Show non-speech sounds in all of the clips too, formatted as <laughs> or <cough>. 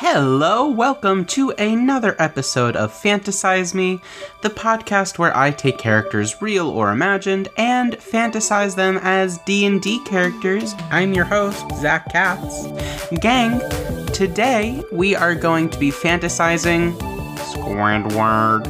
Hello, welcome to another episode of Fantasize Me, the podcast where I take characters real or imagined and fantasize them as D&D characters. I'm your host, Zach Katz. Gang, today we are going to be fantasizing Squidward,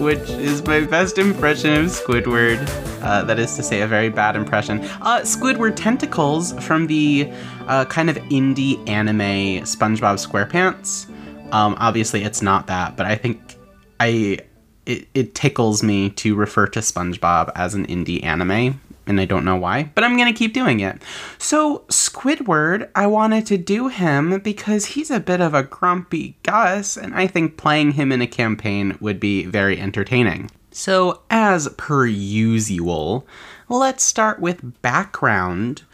which is my best impression of Squidward. Uh, that is to say, a very bad impression. Uh, Squidward tentacles from the uh, kind of indie anime SpongeBob SquarePants. Um, obviously, it's not that, but I think I it, it tickles me to refer to SpongeBob as an indie anime, and I don't know why, but I'm gonna keep doing it. So Squidward, I wanted to do him because he's a bit of a grumpy Gus, and I think playing him in a campaign would be very entertaining. So, as per usual, let's start with background.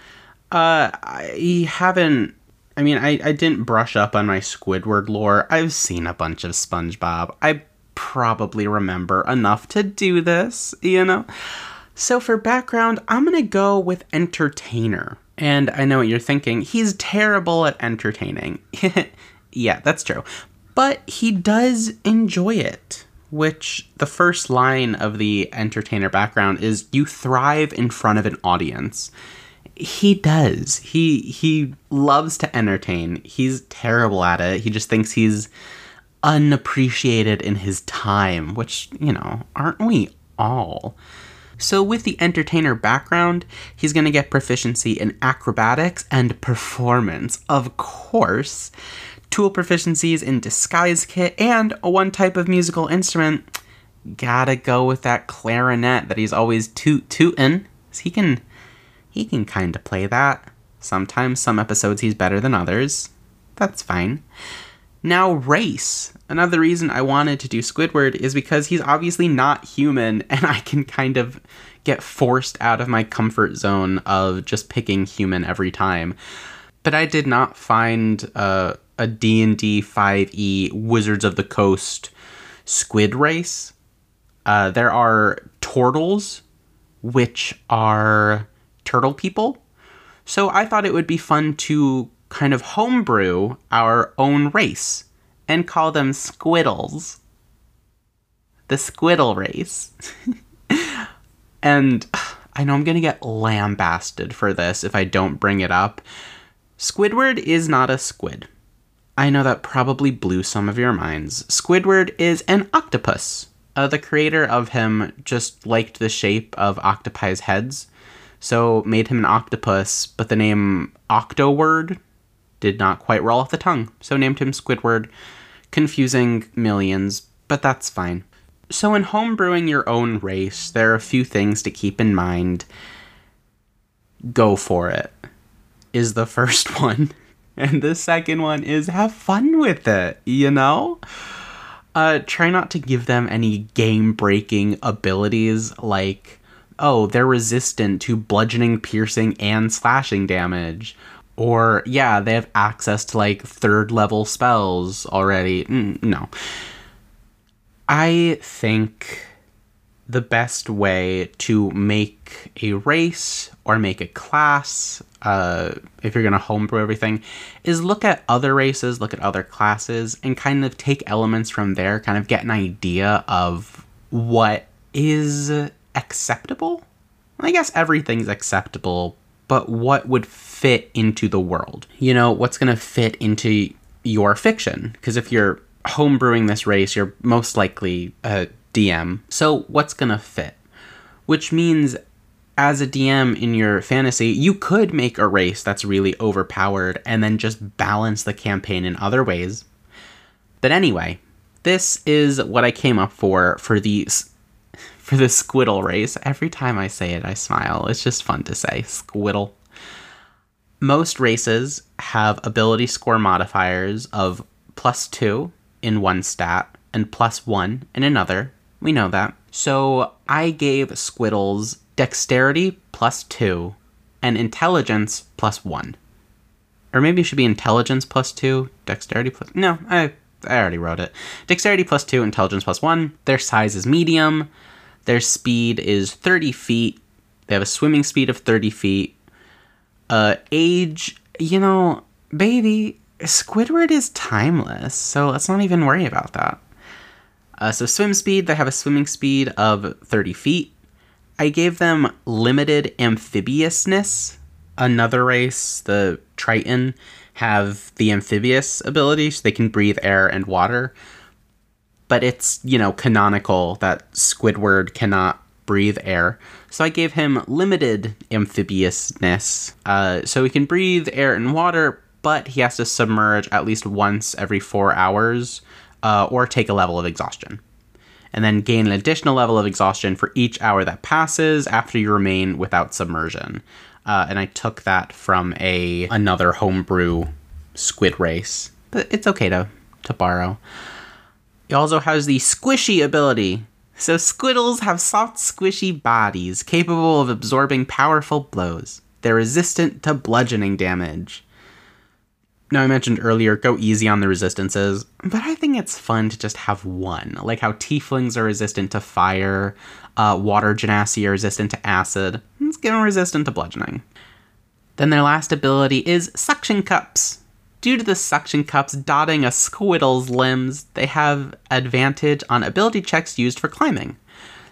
Uh, I haven't. I mean, I, I didn't brush up on my Squidward lore. I've seen a bunch of SpongeBob. I probably remember enough to do this, you know? So, for background, I'm gonna go with entertainer. And I know what you're thinking. He's terrible at entertaining. <laughs> yeah, that's true. But he does enjoy it which the first line of the entertainer background is you thrive in front of an audience. He does. He he loves to entertain. He's terrible at it. He just thinks he's unappreciated in his time, which, you know, aren't we all? So, with the entertainer background, he's going to get proficiency in acrobatics and performance, of course tool proficiencies in disguise kit, and one type of musical instrument. Gotta go with that clarinet that he's always toot tootin'. He can he can kinda play that. Sometimes some episodes he's better than others. That's fine. Now race. Another reason I wanted to do Squidward is because he's obviously not human <laughs> and I can kind of get forced out of my comfort zone of just picking human every time. But I did not find uh, a D&D 5e Wizards of the Coast squid race. Uh, there are tortles, which are turtle people. So I thought it would be fun to kind of homebrew our own race and call them squiddles. The squiddle race. <laughs> and <sighs> I know I'm going to get lambasted for this if I don't bring it up. Squidward is not a squid. I know that probably blew some of your minds. Squidward is an octopus. Uh, the creator of him just liked the shape of octopi's heads, so made him an octopus, but the name Octoword did not quite roll off the tongue, so named him Squidward, confusing millions, but that's fine. So, in homebrewing your own race, there are a few things to keep in mind. Go for it, is the <laughs> first one. And the second one is have fun with it, you know? Uh, try not to give them any game breaking abilities like, oh, they're resistant to bludgeoning, piercing, and slashing damage. Or, yeah, they have access to like third level spells already. Mm, no. I think the best way to make a race or make a class, uh, if you're going to homebrew everything, is look at other races, look at other classes, and kind of take elements from there, kind of get an idea of what is acceptable. I guess everything's acceptable, but what would fit into the world? You know, what's going to fit into your fiction? Because if you're homebrewing this race, you're most likely a DM. So, what's going to fit? Which means as a DM in your fantasy, you could make a race that's really overpowered and then just balance the campaign in other ways. But anyway, this is what I came up for for these for the squiddle race. Every time I say it, I smile. It's just fun to say. Squiddle. Most races have ability score modifiers of plus 2 in one stat and plus 1 in another. We know that. So I gave Squiddles dexterity plus two, and intelligence plus one. Or maybe it should be intelligence plus two, dexterity plus. No, I, I already wrote it. Dexterity plus two, intelligence plus one. Their size is medium. Their speed is 30 feet. They have a swimming speed of 30 feet. Uh, age, you know, baby, Squidward is timeless, so let's not even worry about that. Uh, so, swim speed, they have a swimming speed of 30 feet. I gave them limited amphibiousness. Another race, the Triton, have the amphibious ability, so they can breathe air and water. But it's, you know, canonical that Squidward cannot breathe air. So I gave him limited amphibiousness. Uh, so he can breathe air and water, but he has to submerge at least once every four hours uh, or take a level of exhaustion. And then gain an additional level of exhaustion for each hour that passes after you remain without submersion. Uh, and I took that from a another homebrew squid race, but it's okay to to borrow. He also has the squishy ability. So squiddles have soft, squishy bodies capable of absorbing powerful blows. They're resistant to bludgeoning damage. Now, I mentioned earlier, go easy on the resistances, but I think it's fun to just have one. Like how tieflings are resistant to fire, uh, water genasi are resistant to acid. Let's get them resistant to bludgeoning. Then their last ability is Suction Cups. Due to the suction cups dotting a squiddle's limbs, they have advantage on ability checks used for climbing.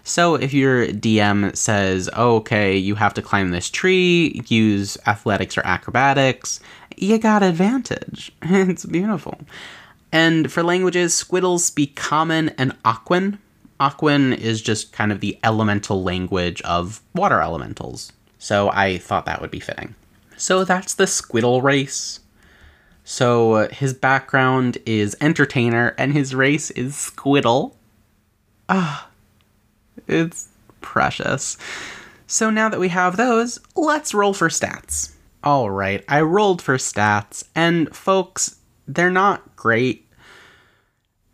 So if your DM says, oh, okay, you have to climb this tree, use athletics or acrobatics, you got advantage. <laughs> it's beautiful. And for languages, squiddles speak Common and Aquan. Aquan is just kind of the elemental language of water elementals. So I thought that would be fitting. So that's the Squiddle race. So his background is entertainer and his race is Squiddle. Ah, it's precious. So now that we have those, let's roll for stats. All right, I rolled for stats, and folks, they're not great.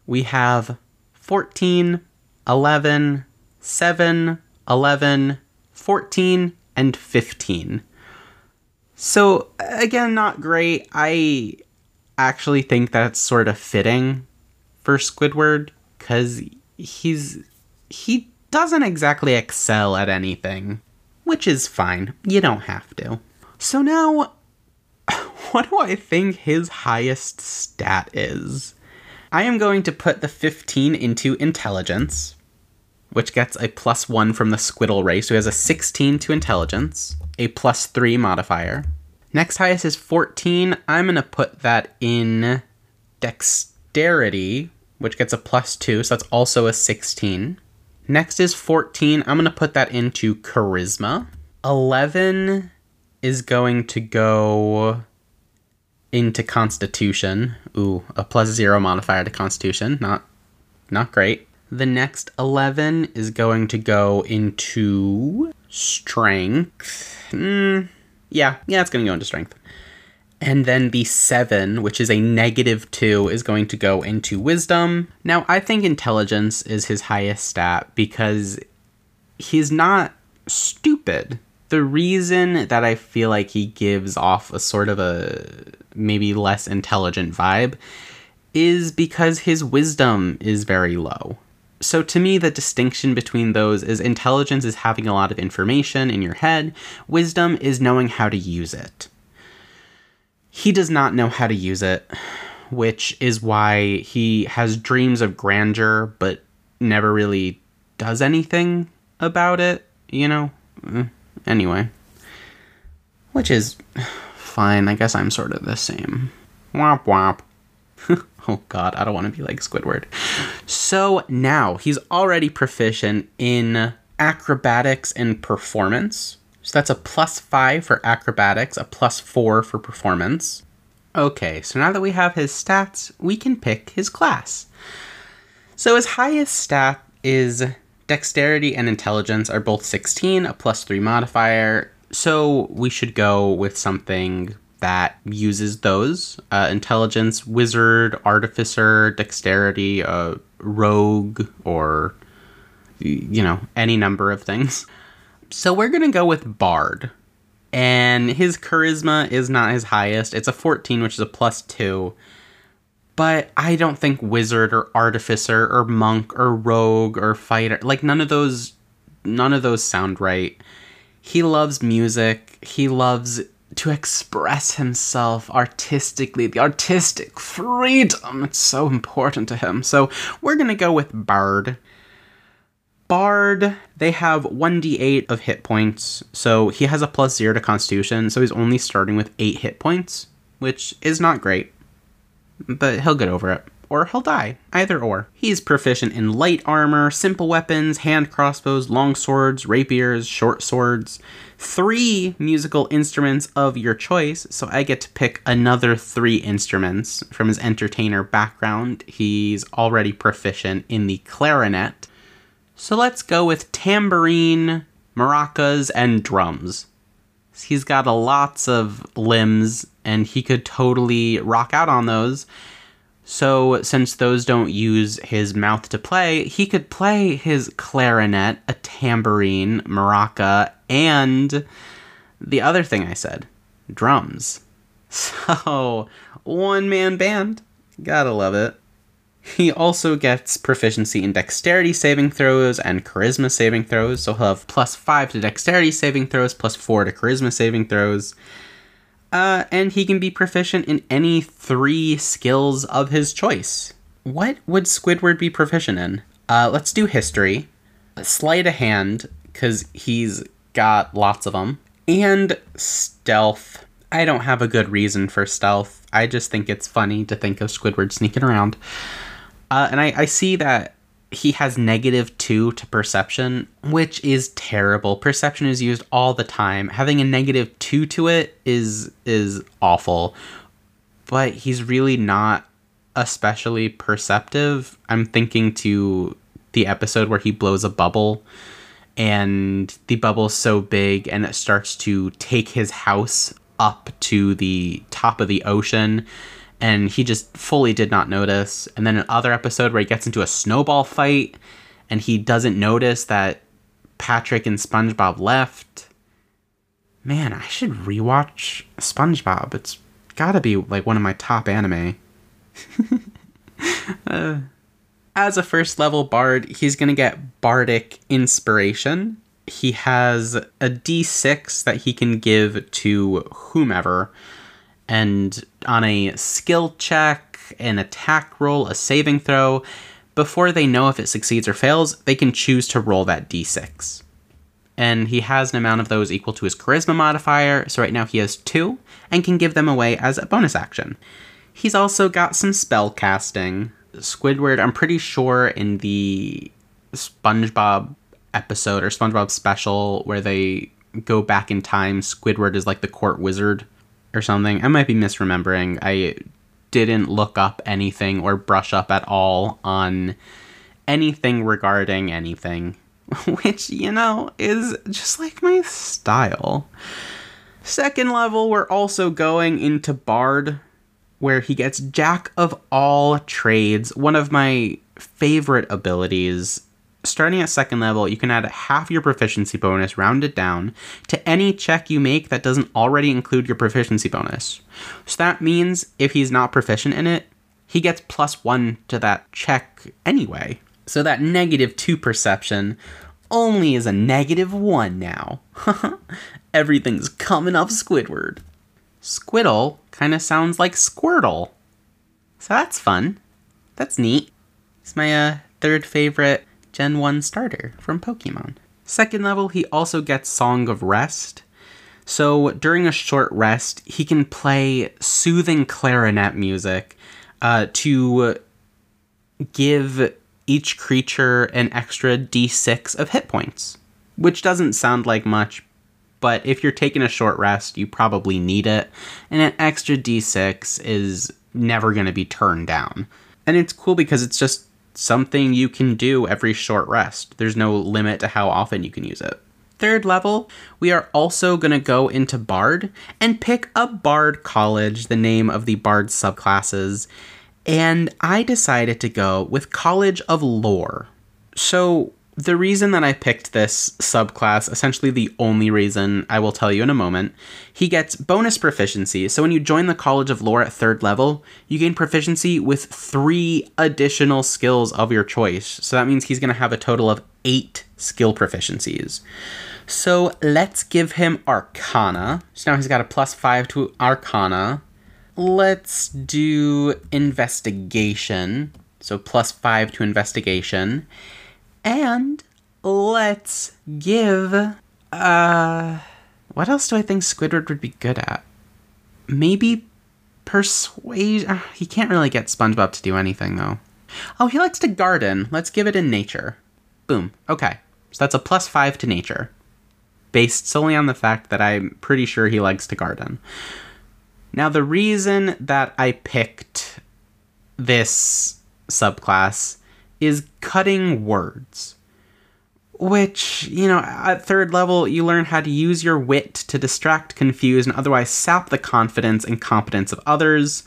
We have 14, 11, 7, 11, 14, and 15. So, again, not great. I actually think that's sort of fitting for Squidward because he's. he doesn't exactly excel at anything, which is fine. You don't have to. So now, <laughs> what do I think his highest stat is? I am going to put the 15 into intelligence, which gets a plus 1 from the Squiddle race, who has a 16 to intelligence, a plus 3 modifier. Next highest is 14. I'm going to put that in dexterity, which gets a plus 2, so that's also a 16. Next is 14. I'm going to put that into charisma. 11 is going to go into Constitution. Ooh, a plus zero modifier to Constitution. Not, not great. The next 11 is going to go into Strength. Mm, yeah, yeah, it's going to go into Strength. And then the 7, which is a negative 2, is going to go into Wisdom. Now, I think Intelligence is his highest stat because he's not stupid the reason that I feel like he gives off a sort of a maybe less intelligent vibe is because his wisdom is very low. So to me, the distinction between those is intelligence is having a lot of information in your head, wisdom is knowing how to use it. He does not know how to use it, which is why he has dreams of grandeur but never really does anything about it, you know? Mm. Anyway. Which is fine. I guess I'm sort of the same. Womp womp. <laughs> oh god, I don't want to be like Squidward. So now he's already proficient in acrobatics and performance. So that's a plus five for acrobatics, a plus four for performance. Okay, so now that we have his stats, we can pick his class. So his highest stat is Dexterity and intelligence are both 16, a plus 3 modifier. So we should go with something that uses those uh, intelligence, wizard, artificer, dexterity, uh, rogue, or, you know, any number of things. So we're to go with bard. And his charisma is not his highest. It's a 14, which is a plus 2 but I don't think wizard or artificer or monk or rogue or fighter like none of those none of those sound right. He loves music. He loves to express himself artistically, the artistic freedom. It's so important to him. So we're going to go with Bard. Bard, they have 1d8 of hit points, so he has a plus 0 to Constitution, so he's only starting with 8 hit points, which is not great, but he'll get over it. Or he'll die, either or. He's proficient in light armor, simple weapons, hand crossbows, long swords, rapiers, short swords, three musical instruments of your choice, so I get to pick another three instruments from his entertainer background. He's already proficient in the clarinet so let's go with tambourine, maracas, and drums. He's got a lots of limbs and he could totally rock out on those. So, since those don't use his mouth to play, he could play his clarinet, a tambourine, maraca, and the other thing I said drums. <laughs> So, one man band. Gotta love it. He also gets proficiency in dexterity saving throws and charisma saving throws, so he'll have plus 5 to dexterity saving throws, plus 4 to charisma saving throws. Uh, and he can be proficient in any three skills of his choice. What would Squidward be proficient in? Uh, let's do history, sleight of hand, because he's got lots of them, and stealth. I don't have a good reason for stealth. I just think it's funny to think of Squidward sneaking around. Uh, and I, I see that he has negative two to perception, which is terrible. Perception is used all the time. Having a negative two to it is is awful. But he's really not especially perceptive. I'm thinking to the episode where he blows a bubble and the bubble's so big and it starts to take his house up to the top of the ocean and he just fully did not notice. And then another episode where he gets into a snowball fight and he doesn't notice that Patrick and SpongeBob left. Man, I should rewatch SpongeBob. It's gotta be like one of my top anime. <laughs> uh, as a first level bard, he's gonna get bardic inspiration. He has a d6 that he can give to whomever and on a skill check, an attack roll, a saving throw, before they know if it succeeds or fails, they can choose to roll that d6. And he has an amount of those equal to his charisma modifier, so right now he has two, and can give them away as a bonus action. He's also got some spell casting. Squidward, I'm pretty sure in the SpongeBob episode or SpongeBob special where they go back in time, Squidward is like the court wizard or something. I might be misremembering. I didn't look up anything or brush up at all on anything regarding anything, <laughs> which, you know, is just like my style. Second level, we're also going into Bard, where he gets Jack of all trades, one of my favorite abilities starting at second level, you can add half your proficiency bonus rounded down to any check you make that doesn't already include your proficiency bonus. So that means if he's not proficient in it, he gets plus one to that check anyway. So that negative two perception only is a negative one now. <laughs> Everything's coming up Squidward. Squiddle kind of sounds like Squirtle. So that's fun. That's neat. It's my uh, third favorite Gen 1 starter from Pokemon. Second level, he also gets Song of Rest. So during a short rest, he can play soothing clarinet music uh, to give each creature an extra d6 of hit points, which doesn't sound like much, but if you're taking a short rest, you probably need it, and an extra d6 is never going to be turned down. And it's cool because it's just something you can do every short rest. There's no limit to how often you can use it. Third level, we are also going to go into Bard and pick a Bard College, the name of the Bard subclasses, and I decided to go with College of Lore. So, The reason that I picked this subclass, essentially the only reason I will tell you in a moment, he gets bonus proficiency. So when you join the College of Lore at third level, you gain proficiency with three additional skills of your choice. So that means he's going to have a total of eight skill proficiencies. So let's give him Arcana. So now he's got a plus five to Arcana. Let's do Investigation. So plus five to Investigation. And let's give. Uh. What else do I think Squidward would be good at? Maybe persuasion. Uh, he can't really get SpongeBob to do anything, though. Oh, he likes to garden. Let's give it in nature. Boom. Okay. So that's a plus five to nature based solely on the fact that I'm pretty sure he likes to garden. Now, the reason that I picked this subclass is cutting words. Which, you know, at third level, you learn how to use your wit to distract, confuse, and otherwise sap the confidence and competence of others.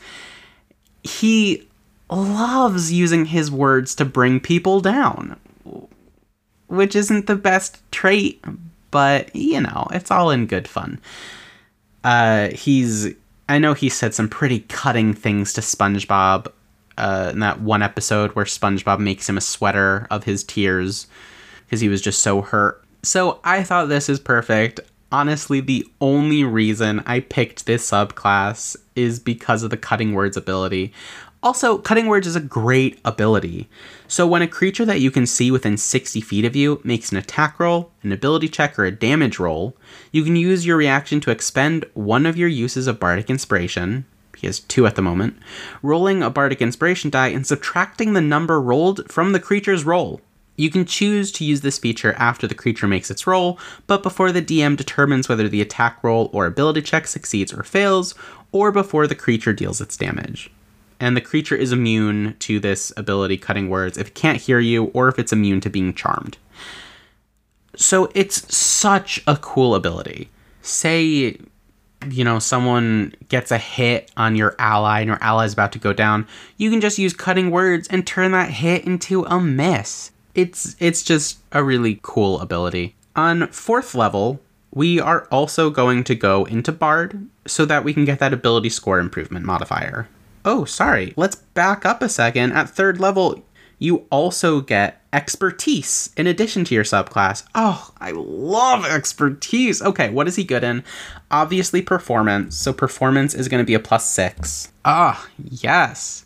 He loves using his words to bring people down, which isn't the best trait, but you know, it's all in good fun. Uh, he's I know he said some pretty cutting things to SpongeBob uh, in that one episode where SpongeBob makes him a sweater of his tears because he was just so hurt. So I thought this is perfect. Honestly, the only reason I picked this subclass is because of the cutting words ability. Also, Cutting Words is a great ability. So when a creature that you can see within 60 feet of you makes an attack roll, an ability check, or a damage roll, you can use your reaction to expend one of your uses of Bardic Inspiration, he has two at the moment, rolling a Bardic Inspiration die and subtracting the number rolled from the creature's roll. You can choose to use this feature after the creature makes its roll, but before the DM determines whether the attack roll or ability check succeeds or fails, or before the creature deals its damage and the creature is immune to this ability cutting words if it can't hear you or if it's immune to being charmed. So it's such a cool ability. Say, you know, someone gets a hit on your ally and your ally is about to go down, you can just use cutting words and turn that hit into a miss. It's it's just a really cool ability. On fourth level, we are also going to go into Bard so that we can get that ability score improvement modifier. Oh, sorry. Let's back up a second. At third level, you also get expertise in addition to your subclass. Oh, I love expertise. Okay, what is he good in? Obviously, performance. So, performance is going to be a plus six. Ah, yes.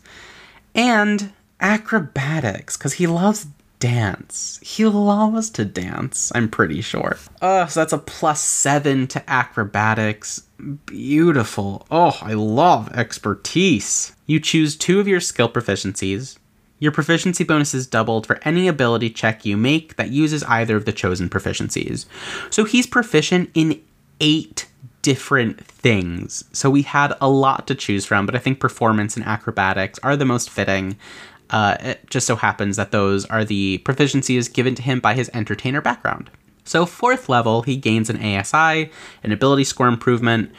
And acrobatics, because he loves dance. He loves to dance, I'm pretty sure. Uh, so that's a plus seven to acrobatics. Beautiful. Oh, I love expertise. You choose two of your skill proficiencies. Your proficiency bonus is doubled for any ability check you make that uses either of the chosen proficiencies. So he's proficient in eight different things. So we had a lot to choose from, but I think performance and acrobatics are the most fitting. Uh, it just so happens that those are the proficiencies given to him by his entertainer background. So, fourth level, he gains an ASI, an ability score improvement.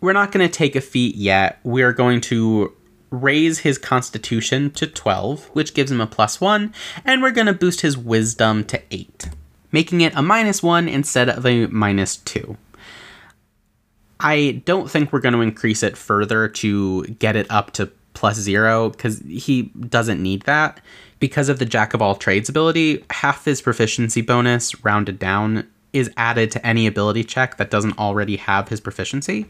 We're not going to take a feat yet. We're going to raise his constitution to 12, which gives him a plus 1, and we're going to boost his wisdom to 8, making it a minus 1 instead of a minus 2. I don't think we're going to increase it further to get it up to plus 0 because he doesn't need that because of the jack of all trades ability, half his proficiency bonus rounded down is added to any ability check that doesn't already have his proficiency.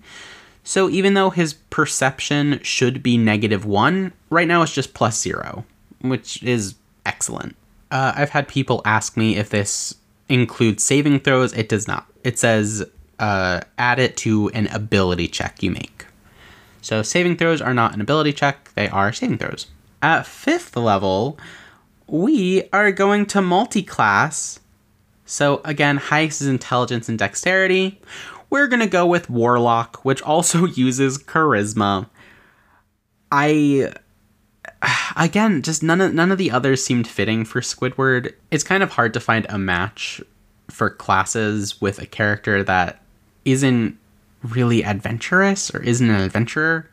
So even though his perception should be negative one, right now it's just plus zero, which is excellent. Uh, I've had people ask me if this includes saving throws. It does not. It says uh, add it to an ability check you make. So saving throws are not an ability check, they are saving throws. At fifth level, we are going to multi-class. So again, highest is intelligence and dexterity. We're gonna go with Warlock, which also <laughs> uses charisma. I <sighs> again, just none of none of the others seemed fitting for Squidward. It's kind of hard to find a match for classes with a character that isn't really adventurous or isn't an adventurer.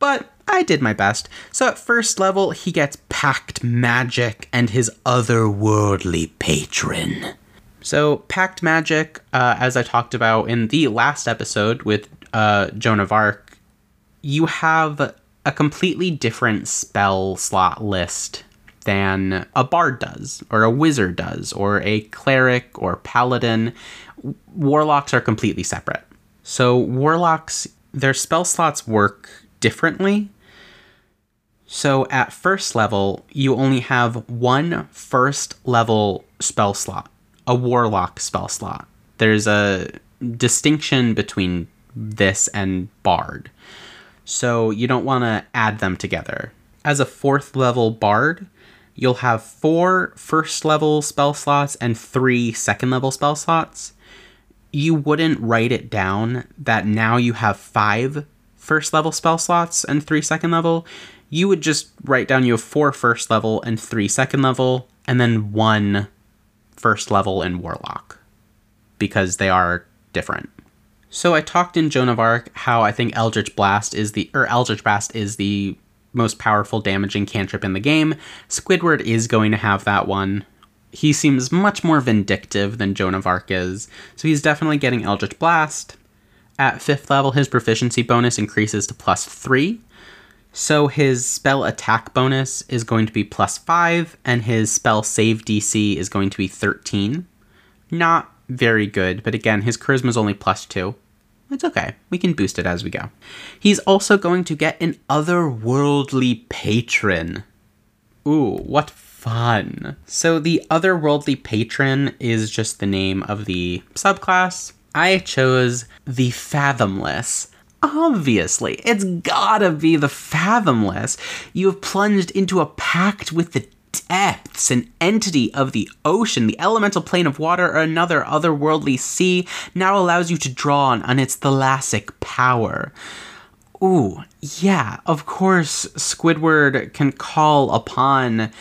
But I did my best. So at first level, he gets Pact Magic and his otherworldly patron. So, Pact Magic, uh, as I talked about in the last episode with uh, Joan of Arc, you have a completely different spell slot list than a bard does, or a wizard does, or a cleric or paladin. Warlocks are completely separate. So, warlocks, their spell slots work differently. So, at first level, you only have one first level spell slot, a warlock spell slot. There's a distinction between this and bard. So, you don't want to add them together. As a fourth level bard, you'll have four first level spell slots and three second level spell slots. You wouldn't write it down that now you have five first level spell slots and three second level. You would just write down you have four first level and three second level, and then one first level in Warlock because they are different. So I talked in Joan of Arc how I think Eldritch Blast is the or Eldritch Blast is the most powerful damaging cantrip in the game. Squidward is going to have that one. He seems much more vindictive than Joan of Arc is, so he's definitely getting Eldritch Blast. At 5th level, his proficiency bonus increases to plus 3, so his spell attack bonus is going to be plus 5, and his spell save DC is going to be 13. Not very good, but again, his charisma is only plus 2. It's okay. We can boost it as we go. He's also going to get an otherworldly patron. Ooh, what fun. So the otherworldly patron is just the name of the subclass. I chose the fathomless. Obviously, it's gotta be the fathomless. You have plunged into a pact with the depths, an entity of the ocean, the elemental plane of water, or another otherworldly sea, now allows you to draw on, its thalassic power. Ooh, yeah, of course, Squidward can call upon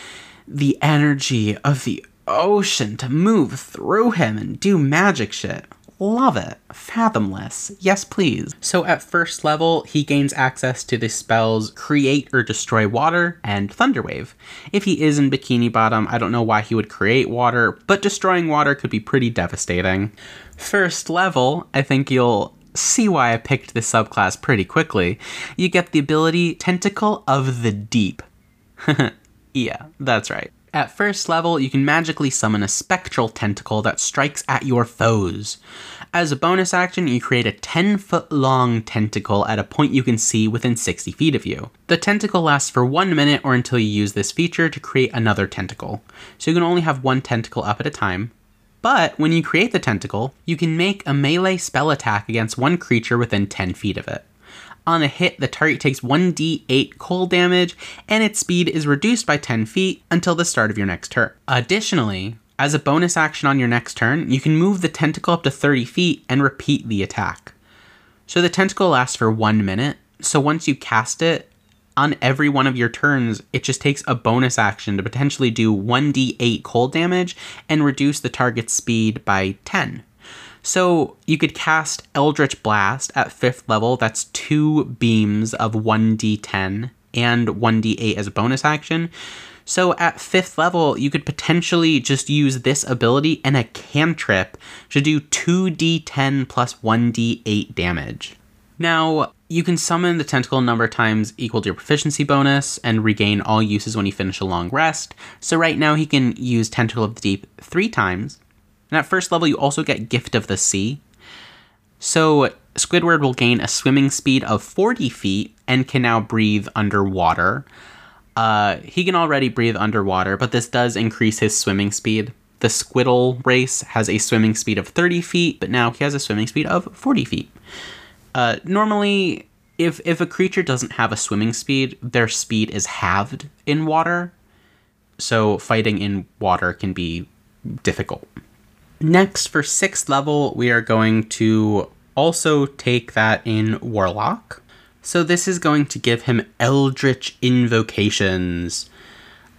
the energy of the ocean to move through him and do magic shit. Love it. Fathomless. Yes, please. So at first level, he gains access to the spells Create or Destroy Water and Thunderwave. If he is in Bikini Bottom, I don't know why he would create water, but destroying water could be pretty devastating. First level, I think you'll see why I picked this subclass pretty quickly. You get the ability Tentacle of the Deep. <laughs> yeah, that's right. At first level, you can magically summon a spectral tentacle that strikes at your foes. As a bonus action, you create a 10 foot long tentacle at a point you can see within 60 feet of you. The tentacle lasts for one minute or until you use this feature to create another tentacle. So you can only have one tentacle up at a time. But when you create the tentacle, you can make a melee spell attack against one creature within 10 feet of it. On a hit, the target takes 1d8 cold damage, and its speed is reduced by 10 feet until the start of your next turn. Additionally, as a bonus action on your next turn, you can move the tentacle up to 30 feet and repeat the attack. So the tentacle lasts for one minute, so once you cast it, on every one of your turns, it just takes a bonus action to potentially do 1d8 cold damage and reduce the target's speed by 10. So you could cast Eldritch Blast at fifth level. That's two beams of 1d10 and 1d8 as a bonus action. So at fifth level, you could potentially just use this ability and a cantrip to do 2d10 plus 1d8 damage. Now, you can summon the tentacle number of times equal to your proficiency bonus and regain all uses when you finish a long rest. So right now he can use Tentacle of the Deep three times, and at first level, you also get Gift of the Sea. So Squidward will gain a swimming speed of 40 feet and can now breathe underwater. Uh, he can already breathe underwater, but this does increase his swimming speed. The Squiddle race has a swimming speed of 30 feet, but now he has a swimming speed of 40 feet. Uh, normally, if if a creature doesn't have a swimming speed, their speed is halved in water. So fighting in water can be difficult. Next, for sixth level, we are going to also take that in Warlock. So this is going to give him Eldritch Invocations.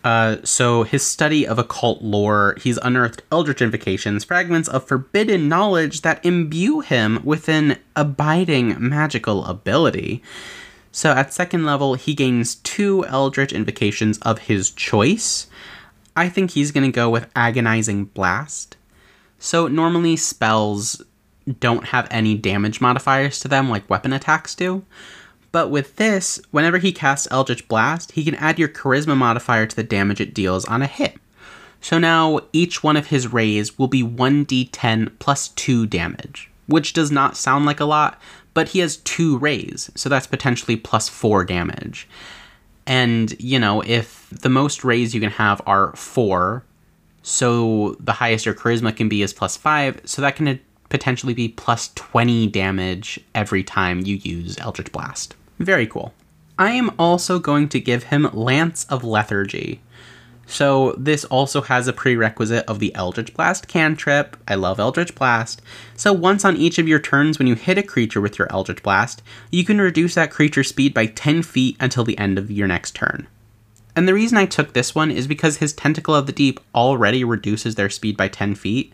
Uh, so his study of occult lore, he's unearthed Eldritch Invocations, fragments of forbidden knowledge that imbue him with an abiding magical ability. So at second level, he gains two Eldritch invocations of his choice. I think he's going to go with Agonizing Blast. So normally spells don't have any damage modifiers to them like weapon attacks do. But with this, whenever he casts Eldritch Blast, he can add your Charisma modifier to the damage it deals on a hit. So now each one of his rays will be 1d10 plus 2 damage, which does not sound like a lot, but he has two rays, so that's potentially plus 4 damage. And, you know, if the most rays you can have are 4, so the highest your charisma can be is plus 5, so that can potentially be plus 20 damage every time you use Eldritch Blast. Very cool. I am also going to give him Lance of Lethargy. So this also has a prerequisite of the Eldritch Blast cantrip. I love Eldritch Blast. So once on each of your turns when you hit a creature with your Eldritch Blast, you can reduce that creature's speed by 10 feet until the end of your next turn. And the reason I took this one is because his Tentacle of the Deep already reduces their speed by 10 feet.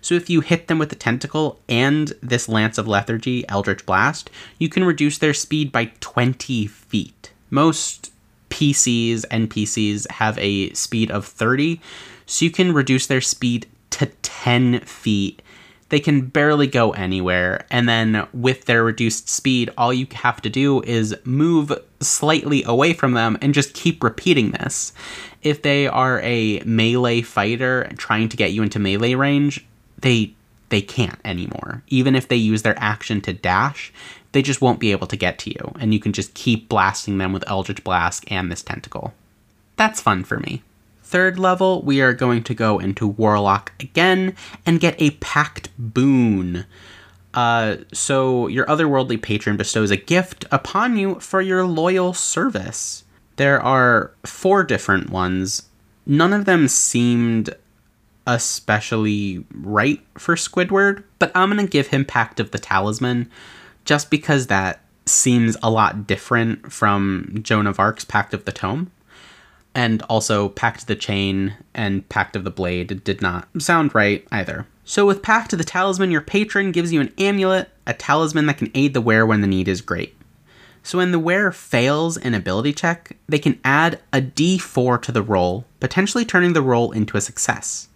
So if you hit them with the Tentacle and this Lance of Lethargy, Eldritch Blast, you can reduce their speed by 20 feet. Most PCs, and NPCs have a speed of 30, so you can reduce their speed to 10 feet. They can barely go anywhere, and then with their reduced speed, all you have to do is move slightly away from them and just keep repeating this. If they are a melee fighter trying to get you into melee range, they they can't anymore. Even if they use their action to dash, they just won't be able to get to you, and you can just keep blasting them with Eldritch Blast and this tentacle. That's fun for me. Third level, we are going to go into Warlock again and get a Pact Boon. Uh, so, your otherworldly patron bestows a gift upon you for your loyal service. There are four different ones. None of them seemed especially right for Squidward, but I'm going to give him Pact of the Talisman just because that seems a lot different from Joan of Arc's Pact of the Tome. And also, Pact the Chain and Pact of the Blade did not sound right either. So, with Pact of the Talisman, your patron gives you an amulet, a talisman that can aid the wearer when the need is great. So, when the wearer fails an ability check, they can add a d4 to the roll, potentially turning the roll into a success.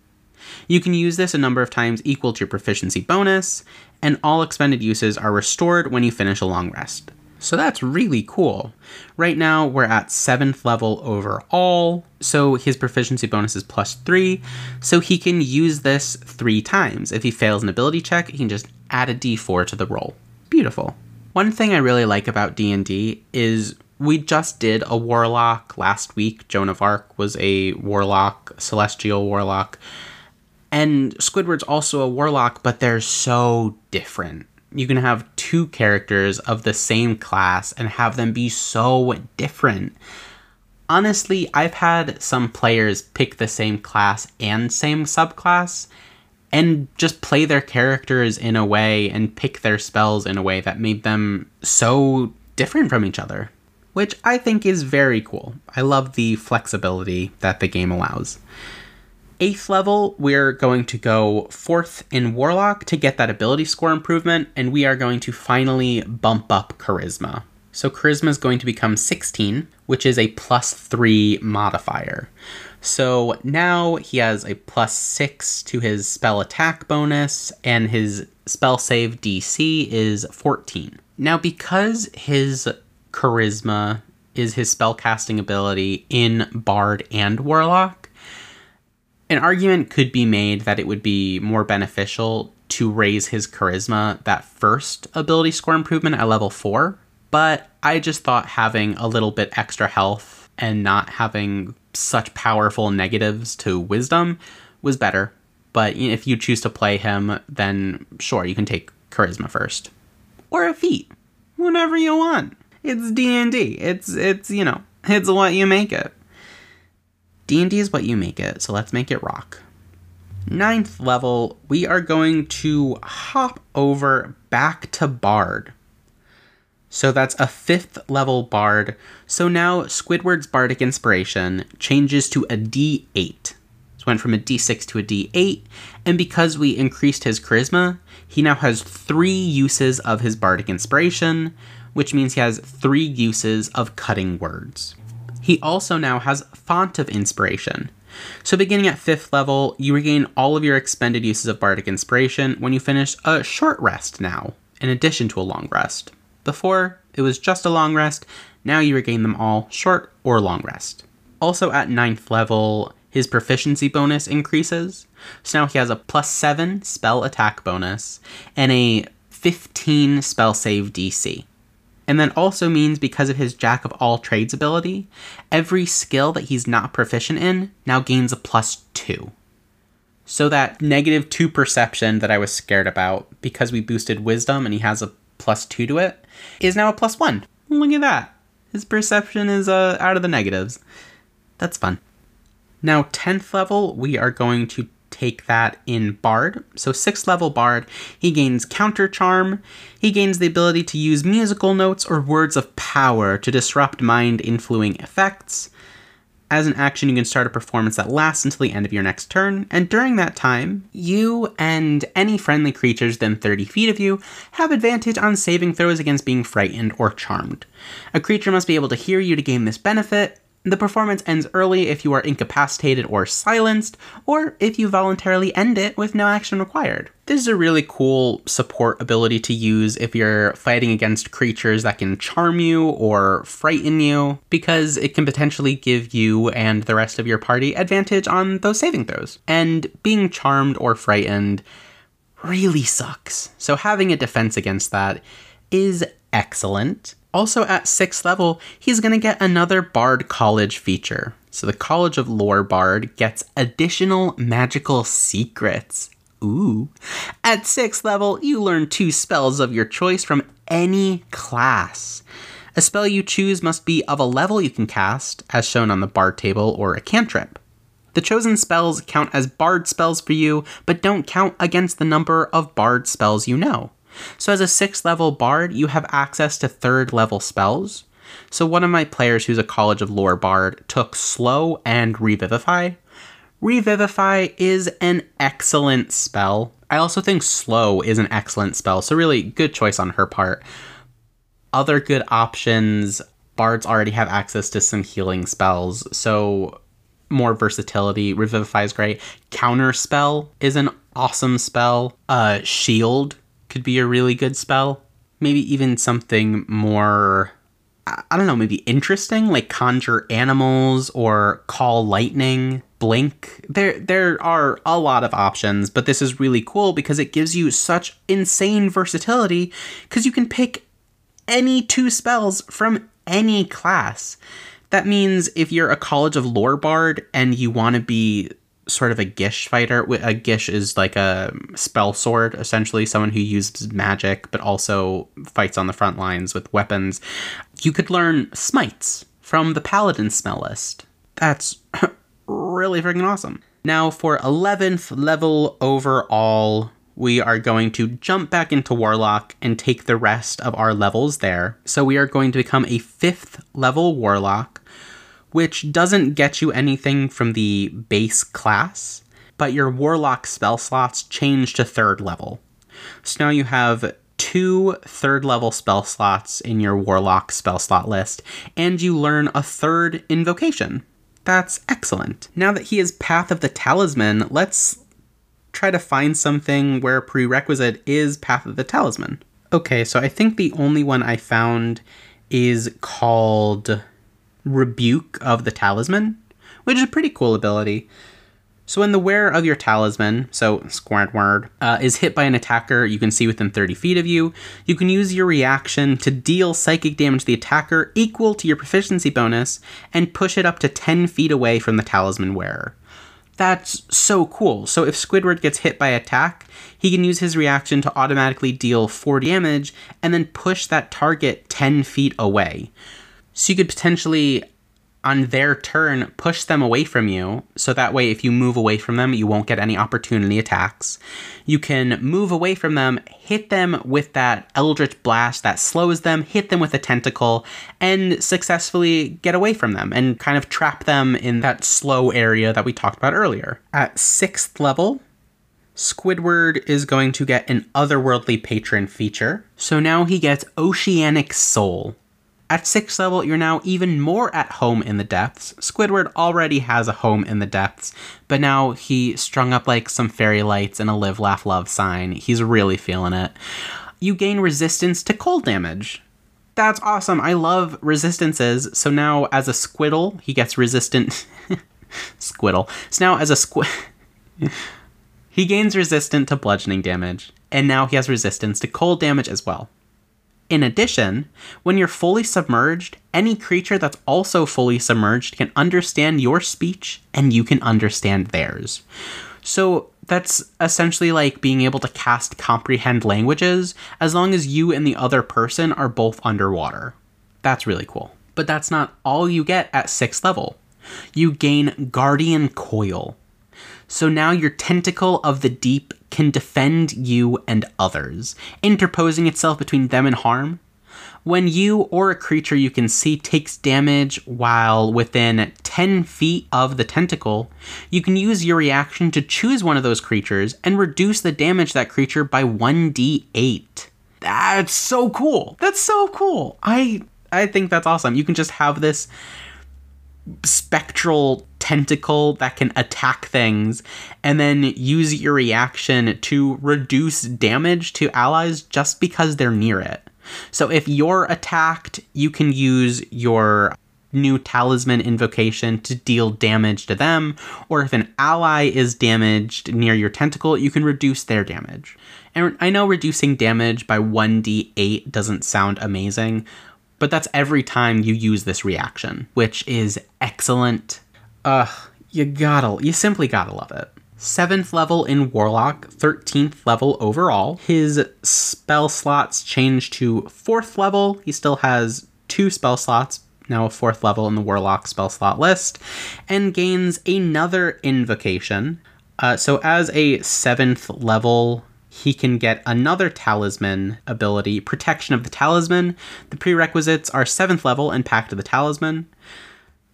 You can use this a number of times equal to your proficiency bonus, and all expended uses are restored when you finish a long rest. So that's really cool. Right now, we're at 7th level overall, so his proficiency bonus is plus 3, so he can use this 3 times. If he fails an ability check, he can just add a d4 to the roll. Beautiful. One thing I really like about D&D is we just did a warlock last week. Joan of Arc was a warlock, celestial warlock. And Squidward's also a warlock, but they're so different. You can have two characters of the same class and have them be so different. Honestly, I've had some players pick the same class and same subclass and just play their characters in a way and pick their spells in a way that made them so different from each other, which I think is very cool. I love the flexibility that the game allows eighth level, we're going to go fourth in Warlock to get that ability score improvement, and we are going to finally bump up Charisma. So Charisma is going to become 16, which is a plus 3 modifier. So now he has a plus 6 to his spell attack bonus, and his spell save DC is 14. Now, because his Charisma is his spellcasting ability in Bard and Warlock, an argument could be made that it would be more beneficial to raise his charisma that first ability score improvement at level 4, but I just thought having a little bit extra health and not having such powerful negatives to wisdom was better. But if you choose to play him, then sure, you can take charisma first. Or a feat. whenever you want. It's D&D. It's it's, you know, it's what you make it. D&D is what you make it, so let's make it rock. Ninth level, we are going to hop over back to Bard. So that's a fifth level Bard. So now Squidward's Bardic Inspiration changes to a D8. So went from a D6 to a D8, and because we increased his charisma, he now has three uses of his Bardic Inspiration, which means he has three uses of cutting words. He also now has Font of Inspiration. So, beginning at 5th level, you regain all of your expended uses of Bardic Inspiration when you finish a short rest now, in addition to a long rest. Before, it was just a long rest, now you regain them all, short or long rest. Also, at 9th level, his proficiency bonus increases. So now he has a plus 7 spell attack bonus and a 15 spell save DC. And that also means because of his Jack of all trades ability, every skill that he's not proficient in now gains a plus 2. So that negative 2 perception that I was scared about because we boosted wisdom and he has a plus 2 to it is now a plus 1. Look at that. His perception is uh, out of the negatives. That's fun. Now, 10th level, we are going to take that in Bard. So, 6th level Bard, he gains Counter Charm. He gains the ability to use musical notes or words of power to disrupt mind influencing effects. As an action, you can start a performance that lasts until the end of your next turn, and during that time, you and any friendly creatures within 30 feet of you have advantage on saving throws against being frightened or charmed. A creature must be able to hear you to gain this benefit, the performance ends early if you are incapacitated or silenced, or if you voluntarily end it with no action required. This is a really cool support ability to use if you're fighting against creatures that can charm you or frighten you, because it can potentially give you and the rest of your party advantage on those saving throws. And being charmed or frightened really sucks. So having a defense against that is excellent. Also, at 6th level, he's going to get another Bard College feature. So, the College of Lore Bard gets additional magical secrets. Ooh. At 6th level, you learn two spells of your choice from any class. A spell you choose must be of a level you can cast, as shown on the Bard table, or a cantrip. The chosen spells count as Bard spells for you, but don't count against the number of Bard spells you know. So as a 6th level bard, you have access to 3rd level spells. So one of my players who's a College of Lore bard took Slow and Revivify. Revivify is an excellent spell. I also think Slow is an excellent spell, so really good choice on her part. Other good options, bards already have access to some healing spells, so more versatility. Revivify is great. Counter spell is an awesome spell. Uh, shield could be a really good spell. Maybe even something more I don't know, maybe interesting, like conjure animals or call lightning, blink. There there are a lot of options, but this is really cool because it gives you such insane versatility cuz you can pick any two spells from any class. That means if you're a College of Lore Bard and you want to be sort of a Gish fighter. A Gish is like a spell sword, essentially, someone who uses magic but also fights on the front lines with weapons. You could learn smites from the Paladin spell list. That's <laughs> really freaking awesome. Now, for 11th level overall, we are going to jump back into Warlock and take the rest of our levels there. So we are going to become a 5th level Warlock which doesn't get you anything from the base class, but your Warlock spell slots change to third level. So now you have two third level spell slots in your Warlock spell slot list, and you learn a third invocation. That's excellent. Now that he is Path of the Talisman, let's try to find something where prerequisite is Path of the Talisman. Okay, so I think the only one I found is called Rebuke of the Talisman, which is a pretty cool ability. So when the wearer of your talisman, so Squidward, uh, is hit by an attacker you can see within 30 feet of you, you can use your reaction to deal psychic damage to the attacker equal to your proficiency bonus and push it up to 10 feet away from the talisman wearer. That's so cool. So if Squidward gets hit by attack, he can use his reaction to automatically deal 4 damage and then push that target 10 feet away. So you could potentially, on their turn, push them away from you. So that way, if you move away from them, you won't get any opportunity attacks. You can move away from them, hit them with that Eldritch Blast that slows them, hit them with a tentacle, and successfully get away from them and kind of trap them in that slow area that we talked about earlier. At sixth level, Squidward is going to get an otherworldly patron feature. So now he gets Oceanic Soul. At 6th level, you're now even more at home in the depths. Squidward already has a home in the depths, but now he strung up like some fairy lights and a live, laugh, love sign. He's really feeling it. You gain resistance to cold damage. That's awesome. I love resistances. So now, as a Squiddle, he gets resistant. <laughs> Squiddle. So now, as a Squid. <laughs> he gains resistant to bludgeoning damage, and now he has resistance to cold damage as well. In addition, when you're fully submerged, any creature that's also fully submerged can understand your speech and you can understand theirs. So that's essentially like being able to cast comprehend languages as long as you and the other person are both underwater. That's really cool. But that's not all you get at 6th level. You gain Guardian Coil. So now your tentacle of the deep can defend you and others, interposing itself between them and harm. When you or a creature you can see takes damage while within 10 feet of the tentacle, you can use your reaction to choose one of those creatures and reduce the damage that creature by 1d8. That's so cool. That's so cool. I I think that's awesome. You can just have this spectral tentacle that can attack things and then use your reaction to reduce damage to allies just because they're near it. So if you're attacked, you can use your new talisman invocation to deal damage to them, or if an ally is damaged near your tentacle, you can reduce their damage. And I know reducing damage by 1d8 doesn't sound amazing, but that's every time you use this reaction, which is excellent. Ugh, you gotta, you simply gotta love it. 7th level in Warlock, 13th level overall. His spell slots change to 4th level. He still has two spell slots, now a 4th level in the Warlock spell slot list, and gains another invocation. Uh, so, as a 7th level he can get another talisman ability, Protection of the Talisman. The prerequisites are 7th level and Pact of the Talisman.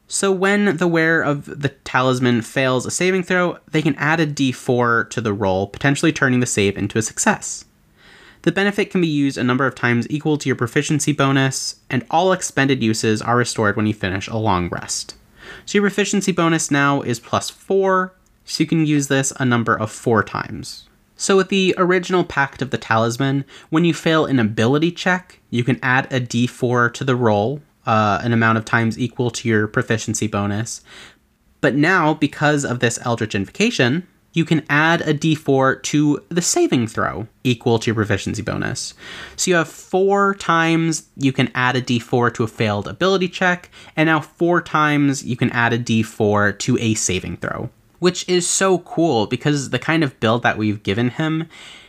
So when the wearer of the talisman fails a saving throw, they can add a d4 to the roll, potentially turning the save into a success. The benefit can be used a number of times equal to your proficiency bonus, and all expended uses are restored when you finish a long rest. So your proficiency bonus now is plus 4, so you can use this a number of 4 times. So, with the original Pact of the Talisman, when you fail an ability check, you can add a d4 to the roll, uh, an amount of times equal to your proficiency bonus. But now, because of this Eldritch Invocation, you can add a d4 to the saving throw equal to your proficiency bonus. So you have four times you can add a d4 to a failed ability check, and now four times you can add a d4 to a saving throw which is so cool because the kind of build that we've given him,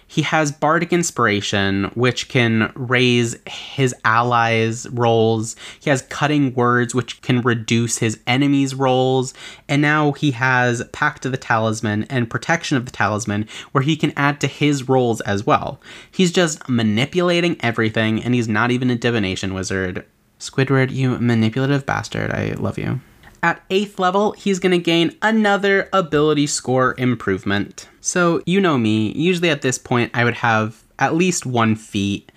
he has bardic inspiration, which can raise his allies' rolls. He has cutting words, which can reduce his enemies' rolls. And now he has Pact of the Talisman and Protection of the Talisman, where he can add to his rolls as well. He's just manipulating everything, and he's not even a divination wizard. Squidward, you manipulative bastard. I love you. At 8th level, he's going to gain another ability score improvement. So, you know me, usually at this point I would have at least one feat,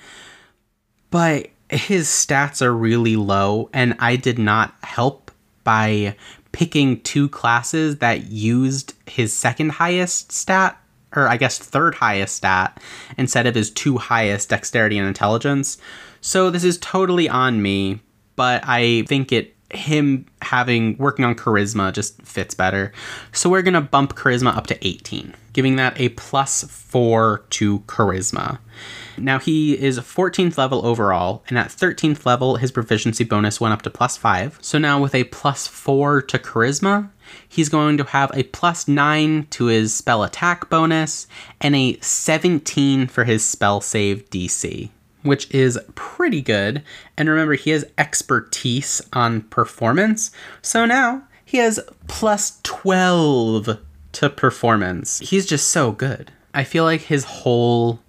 but his stats are really low, and I did not help by picking two classes that used his second highest stat, or I guess third highest stat, instead of his two highest dexterity and intelligence. So this is totally on me, but I think it him having working on charisma just fits better. So we're going to bump charisma up to 18, giving that a plus 4 to charisma. Now he is 14th level overall, and at 13th level, his proficiency bonus went up to plus 5. So now with a plus 4 to charisma, he's going to have a plus 9 to his spell attack bonus and a 17 for his spell save DC which is pretty good. And remember, he has expertise on performance. So now he has plus 12 to performance. He's just so good. I feel like his whole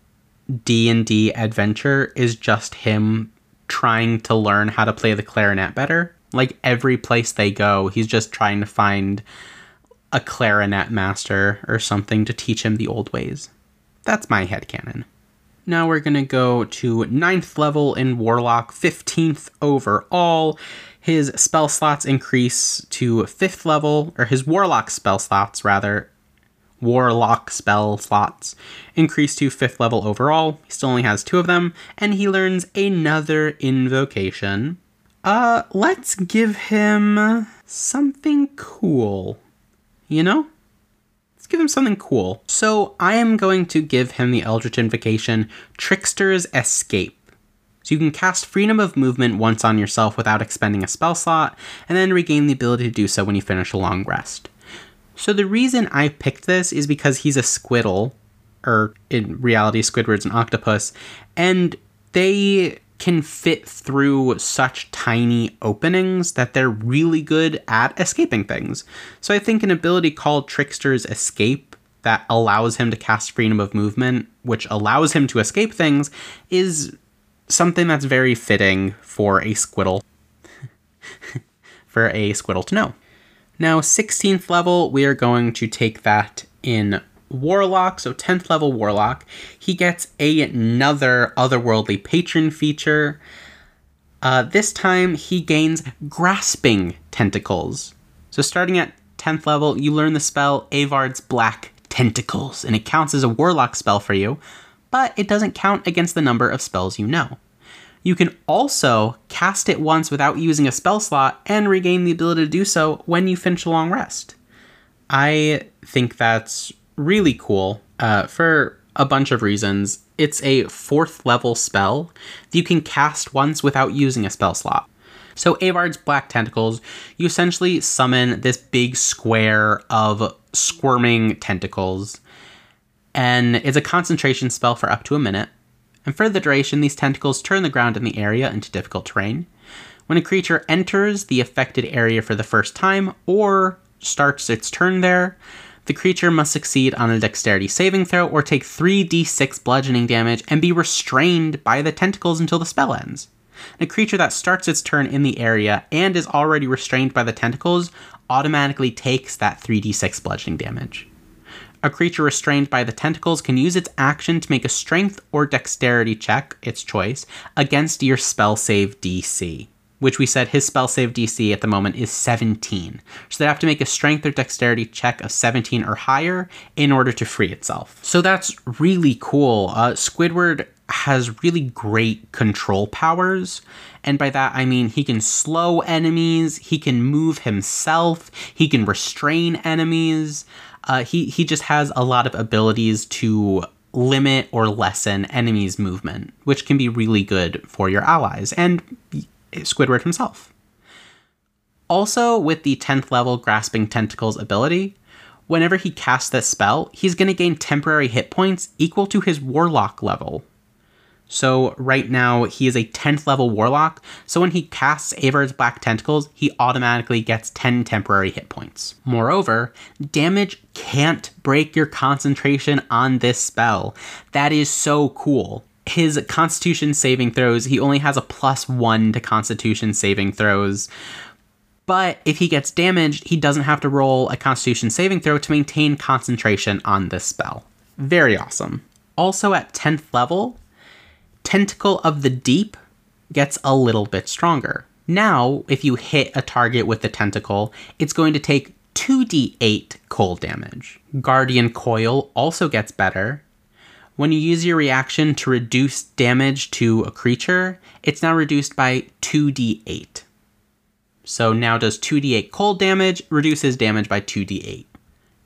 D&D adventure is just him trying to learn how to play the clarinet better. Like every place they go, he's just trying to find a clarinet master or something to teach him the old ways. That's my head headcanon. Now we're going to go to 9th level in Warlock, 15th overall. His spell slots increase to 5th level, or his Warlock spell slots, rather. Warlock spell slots increase to 5th level overall. He still only has two of them, and he learns another invocation. Uh, let's give him something cool. You know? Give him something cool. So I am going to give him the Eldritch Invocation Trickster's Escape. So you can cast Freedom of Movement once on yourself without expending a spell slot, and then regain the ability to do so when you finish a long rest. So the reason I picked this is because he's a squiddle, or in reality, Squidward's an octopus, and they can fit through such tiny openings that they're really good at escaping things. So I think an ability called Trickster's Escape that allows him to cast freedom of movement, which allows him to escape things, is something that's very fitting for a squiddle. <laughs> for a squiddle to know. Now, 16th level, we are going to take that in Warlock, so 10th level Warlock, he gets another otherworldly patron feature. Uh, this time, he gains Grasping Tentacles. So, starting at 10th level, you learn the spell Evard's Black Tentacles, and it counts as a Warlock spell for you, but it doesn't count against the number of spells you know. You can also cast it once without using a spell slot and regain the ability to do so when you finish a long rest. I think that's really cool uh, for a bunch of reasons. It's a fourth level spell that you can cast once without using a spell slot. So, Evard's Black Tentacles, you essentially summon this big square of squirming tentacles, and it's a concentration spell for up to a minute. And for the duration, these tentacles turn the ground in the area into difficult terrain. When a creature enters the affected area for the first time or starts its turn there, the creature must succeed on a dexterity saving throw or take 3d6 bludgeoning damage and be restrained by the tentacles until the spell ends. A creature that starts its turn in the area and is already restrained by the tentacles automatically takes that 3d6 bludgeoning damage. A creature restrained by the tentacles can use its action to make a strength or dexterity check, its choice, against your spell save DC which we said his spell save DC at the moment is 17. So they have to make a strength or dexterity check of 17 or higher in order to free itself. So that's really cool. Uh, Squidward has really great control powers. And by that, I mean he can slow enemies, he can move himself, he can restrain enemies. Uh, he, he just has a lot of abilities to limit or lessen enemies' movement, which can be really good for your allies. And Squidward himself. Also, with the 10th level Grasping Tentacles ability, whenever he casts this spell, he's going to gain temporary hit points equal to his Warlock level. So, right now, he is a 10th level Warlock, so when he casts Evard's Black Tentacles, he automatically gets 10 temporary hit points. Moreover, damage can't break your concentration on this spell. That is so cool his constitution saving throws, he only has a plus one to constitution saving throws. But if he gets damaged, he doesn't have to roll a constitution saving throw to maintain concentration on this spell. Very awesome. Also at 10th level, Tentacle of the Deep gets a little bit stronger. Now, if you hit a target with the tentacle, it's going to take 2d8 cold damage. Guardian Coil also gets better, when you use your reaction to reduce damage to a creature, it's now reduced by 2d8. So now does 2d8 cold damage, reduces damage by 2d8.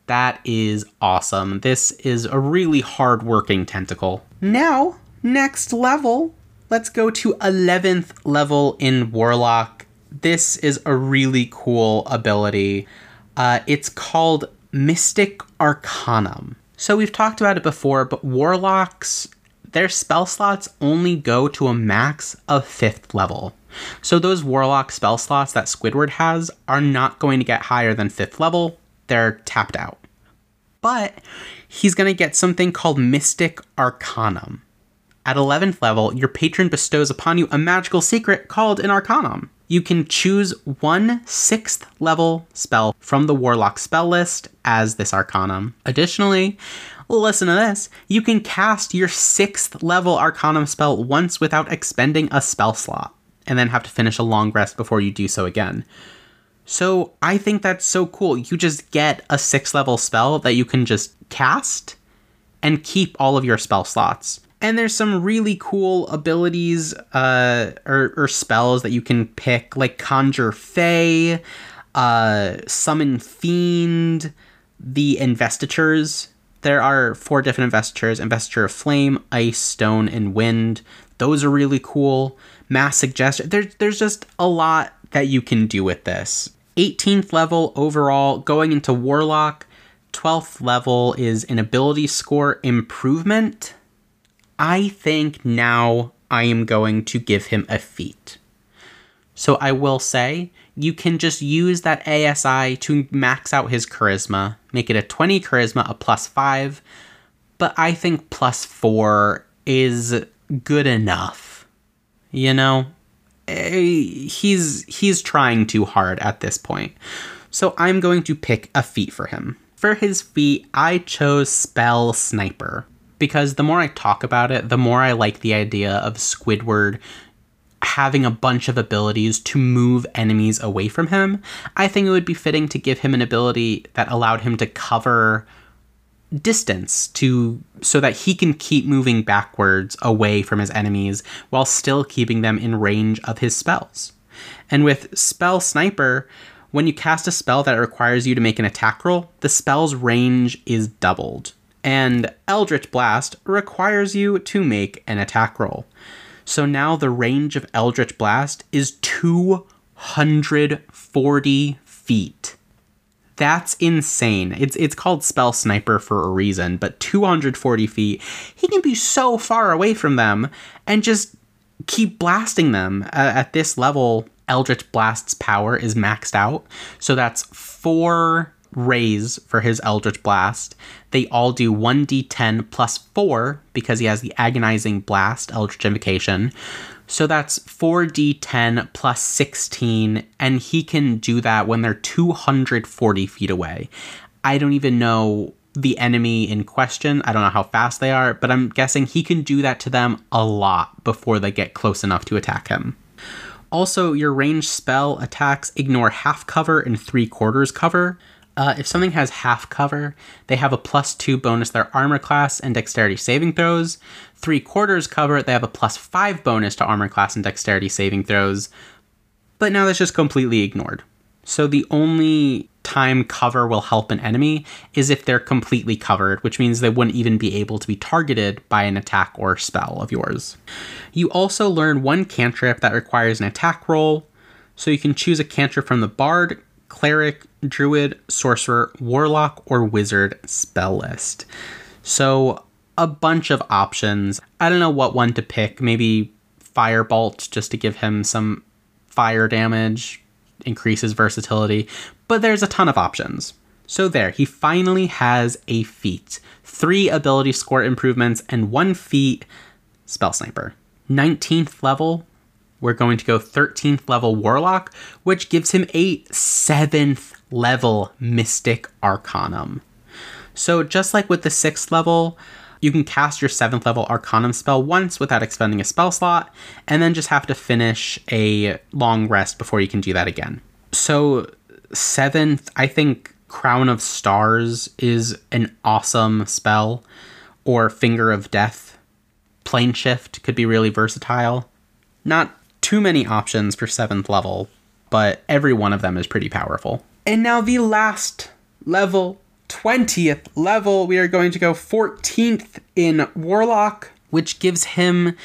That is awesome. This is a really hard working tentacle. Now, next level, let's go to 11th level in Warlock. This is a really cool ability. Uh, it's called Mystic Arcanum. So we've talked about it before, but warlocks, their spell slots only go to a max of 5th level. So those warlock spell slots that Squidward has are not going to get higher than 5th level. They're tapped out. But he's going to get something called Mystic Arcanum. At 11th level, your patron bestows upon you a magical secret called an Arcanum. You can choose one sixth level spell from the Warlock spell list as this Arcanum. Additionally, listen to this you can cast your sixth level Arcanum spell once without expending a spell slot, and then have to finish a long rest before you do so again. So I think that's so cool. You just get a sixth level spell that you can just cast and keep all of your spell slots. And there's some really cool abilities uh, or, or spells that you can pick, like Conjure Fey, uh, Summon Fiend, the Investitures. There are four different investitures Investiture of Flame, Ice, Stone, and Wind. Those are really cool. Mass Suggestion. There's, there's just a lot that you can do with this. 18th level overall, going into Warlock. 12th level is an ability score improvement. I think now I am going to give him a feat. So I will say, you can just use that ASI to max out his charisma, make it a 20 charisma, a plus 5, but I think plus 4 is good enough. You know, eh, he's he's trying too hard at this point. So I'm going to pick a feat for him. For his feat, I chose Spell Sniper because the more I talk about it, the more I like the idea of Squidward having a bunch of abilities to move enemies away from him. I think it would be fitting to give him an ability that allowed him to cover distance to so that he can keep moving backwards away from his enemies while still keeping them in range of his spells. And with spell sniper, when you cast a spell that requires you to make an attack roll, the spell's range is doubled and Eldritch Blast requires you to make an attack roll. So now the range of Eldritch Blast is 240 feet. That's insane. It's it's called Spell Sniper for a reason, but 240 feet, he can be so far away from them and just keep blasting them. Uh, at this level, Eldritch Blast's power is maxed out, so that's four rays for his Eldritch Blast. They all do 1d10 plus 4 because he has the Agonizing Blast Eldritch Invocation. So that's 4d10 plus 16, and he can do that when they're 240 feet away. I don't even know the enemy in question. I don't know how fast they are, but I'm guessing he can do that to them a lot before they get close enough to attack him. Also, your ranged spell attacks ignore half cover and three quarters cover. Uh, if something has half cover, they have a plus two bonus their armor class and dexterity saving throws. Three quarters cover, they have a plus five bonus to armor class and dexterity saving throws. But now that's just completely ignored. So the only time cover will help an enemy is if they're completely covered, which means they wouldn't even be able to be targeted by an attack or spell of yours. You also learn one cantrip that requires an attack roll. So you can choose a cantrip from the Bard, Cleric, druid, sorcerer, warlock, or wizard spell list. So, a bunch of options. I don't know what one to pick. Maybe Firebolt just to give him some fire damage, increases versatility, but there's a ton of options. So, there, he finally has a feat three ability score improvements and one feat spell sniper. 19th level, we're going to go 13th level warlock, which gives him a 7th level Mystic Arcanum. So, just like with the 6th level, you can cast your 7th level Arcanum spell once without expending a spell slot, and then just have to finish a long rest before you can do that again. So, 7th, I think Crown of Stars is an awesome spell, or Finger of Death. Plane Shift could be really versatile. Not too many options for 7th level, but every one of them is pretty powerful. And now the last level, 20th level, we are going to go 14th in Warlock, which gives him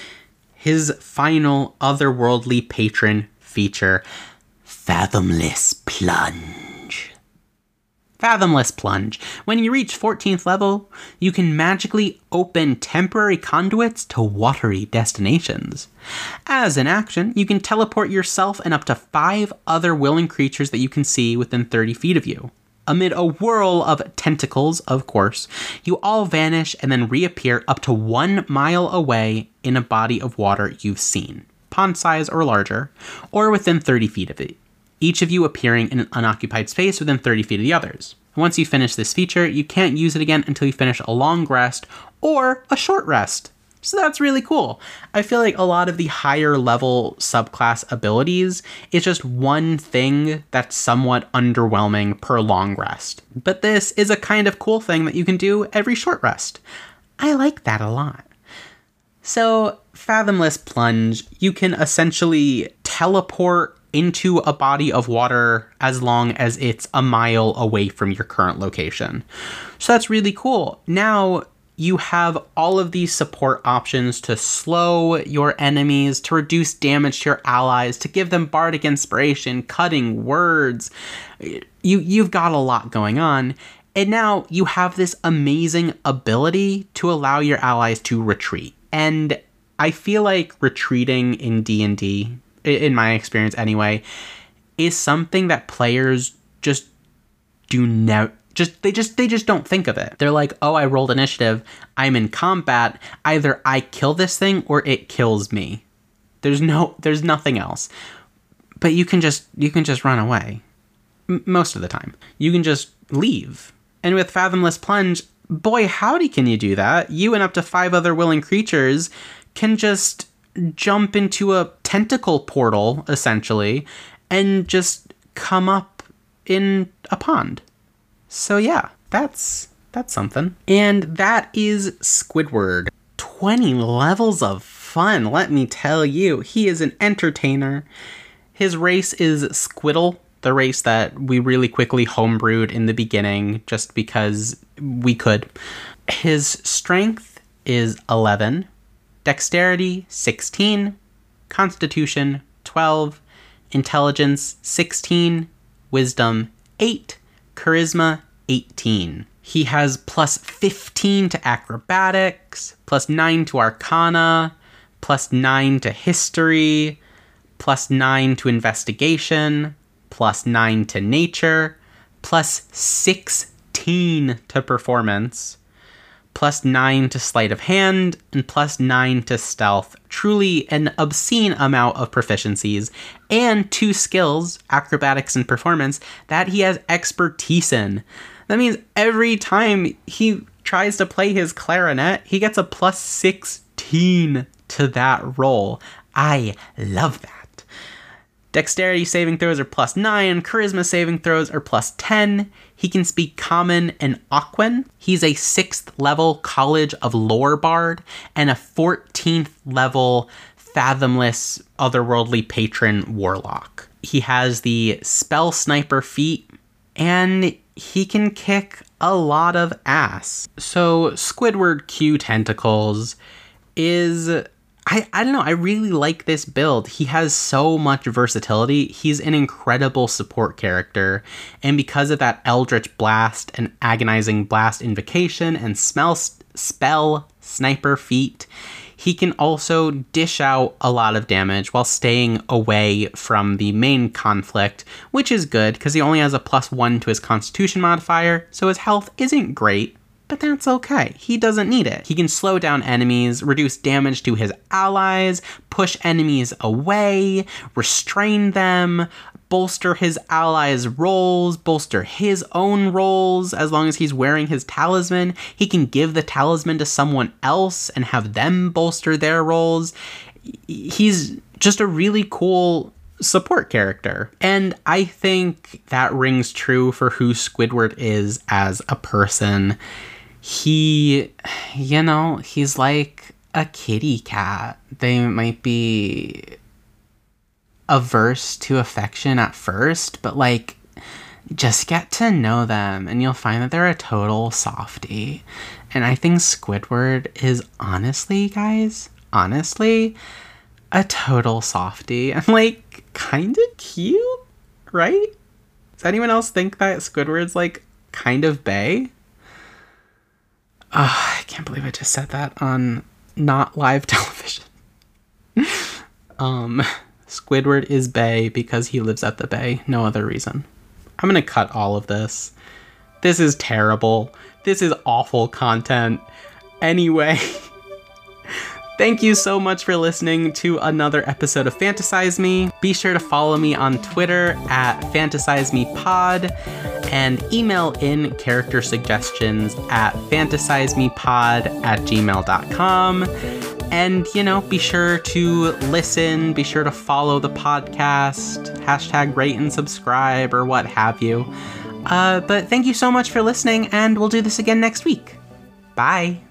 his final otherworldly patron feature Fathomless Plunge. Fathomless Plunge. When you reach 14th level, you can magically open temporary conduits to watery destinations. As an action, you can teleport yourself and up to five other willing creatures that you can see within 30 feet of you. Amid a whirl of tentacles, of course, you all vanish and then reappear up to one mile away in a body of water you've seen. pond size or larger, or within 30 feet of it, each of you appearing in an unoccupied space within 30 feet of the others. Once you finish this feature, you can't use it again until you finish a long rest or a short rest. So that's really cool. I feel like a lot of the higher level subclass abilities is just one thing that's somewhat underwhelming per long rest. But this is a kind of cool thing that you can do every short rest. I like that a lot. So, Fathomless Plunge, you can essentially teleport into a body of water as long as it's a mile away from your current location. So that's really cool. Now you have all of these support options to slow your enemies, to reduce damage to your allies, to give them bardic inspiration, cutting words. You you've got a lot going on. And now you have this amazing ability to allow your allies to retreat. And I feel like retreating in D&D in my experience anyway, is something that players just do not just they just they just don't think of it. They're like, "Oh, I rolled initiative. I'm in combat. Either I kill this thing or it kills me." There's no there's nothing else. But you can just you can just run away. M- most of the time. You can just leave. And with Fathomless Plunge, boy, howdy can you do that? You and up to 5 other willing creatures can just jump into a tentacle portal, essentially, and just come up in a pond. So yeah, that's that's something. And that is Squidward. 20 levels of fun, let me tell you. He is an entertainer. His race is Squiddle, the race that we really quickly homebrewed in the beginning just because we could. His strength is 11, Dexterity 16, Constitution 12, Intelligence 16, Wisdom 8, Charisma 18. He has plus 15 to acrobatics, plus 9 to arcana, plus 9 to history, plus 9 to investigation, plus 9 to nature, plus 16 to performance, plus 9 to sleight of hand, and plus 9 to stealth. Truly an obscene amount of proficiencies, and two skills, acrobatics and performance, that he has expertise in. That means every time he tries to play his clarinet, he gets a plus 16 to that roll. I love that. Dexterity saving throws are plus 9, charisma saving throws are plus 10. He can speak Common and Aquan. He's a 6th level College of Lore Bard and a 14th level Fathomless Otherworldly Patron Warlock. He has the Spell Sniper feat and he can kick a lot of ass. So, Squidward Q Tentacles is I, I don't know. I really like this build. He has so much versatility. He's an incredible support character. And because of that Eldritch Blast and Agonizing Blast Invocation and smell, Spell Sniper feat, he can also dish out a lot of damage while staying away from the main conflict, which is good because he only has a plus one to his Constitution modifier, so his health isn't great but that's okay. He doesn't need it. He can slow down enemies, reduce damage to his allies, push enemies away, restrain them, bolster his allies' rolls, bolster his own rolls as long as he's wearing his talisman. He can give the talisman to someone else and have them bolster their rolls. He's just a really cool support character. And I think that rings true for who Squidward is as a person he, you know, he's like a kitty cat. They might be averse to affection at first, but like, just get to know them and you'll find that they're a total softy. And I think Squidward is honestly, guys, honestly, a total softy <laughs> and like kind of cute, right? Does anyone else think that Squidward's like kind of bay? Oh, I can't believe I just said that on not live <laughs> television. um, Squidward is Bay because he lives at the Bay. No other reason. I'm gonna cut all of this. This is terrible. This is awful content. Anyway, <laughs> Thank you so much for listening to another episode of Fantasize Me. Be sure to follow me on Twitter at FantasizeMePod and email in character suggestions at fantasizemepod at gmail.com. And, you know, be sure to listen, be sure to follow the podcast, hashtag rate and subscribe, or what have you. Uh, but thank you so much for listening, and we'll do this again next week. Bye.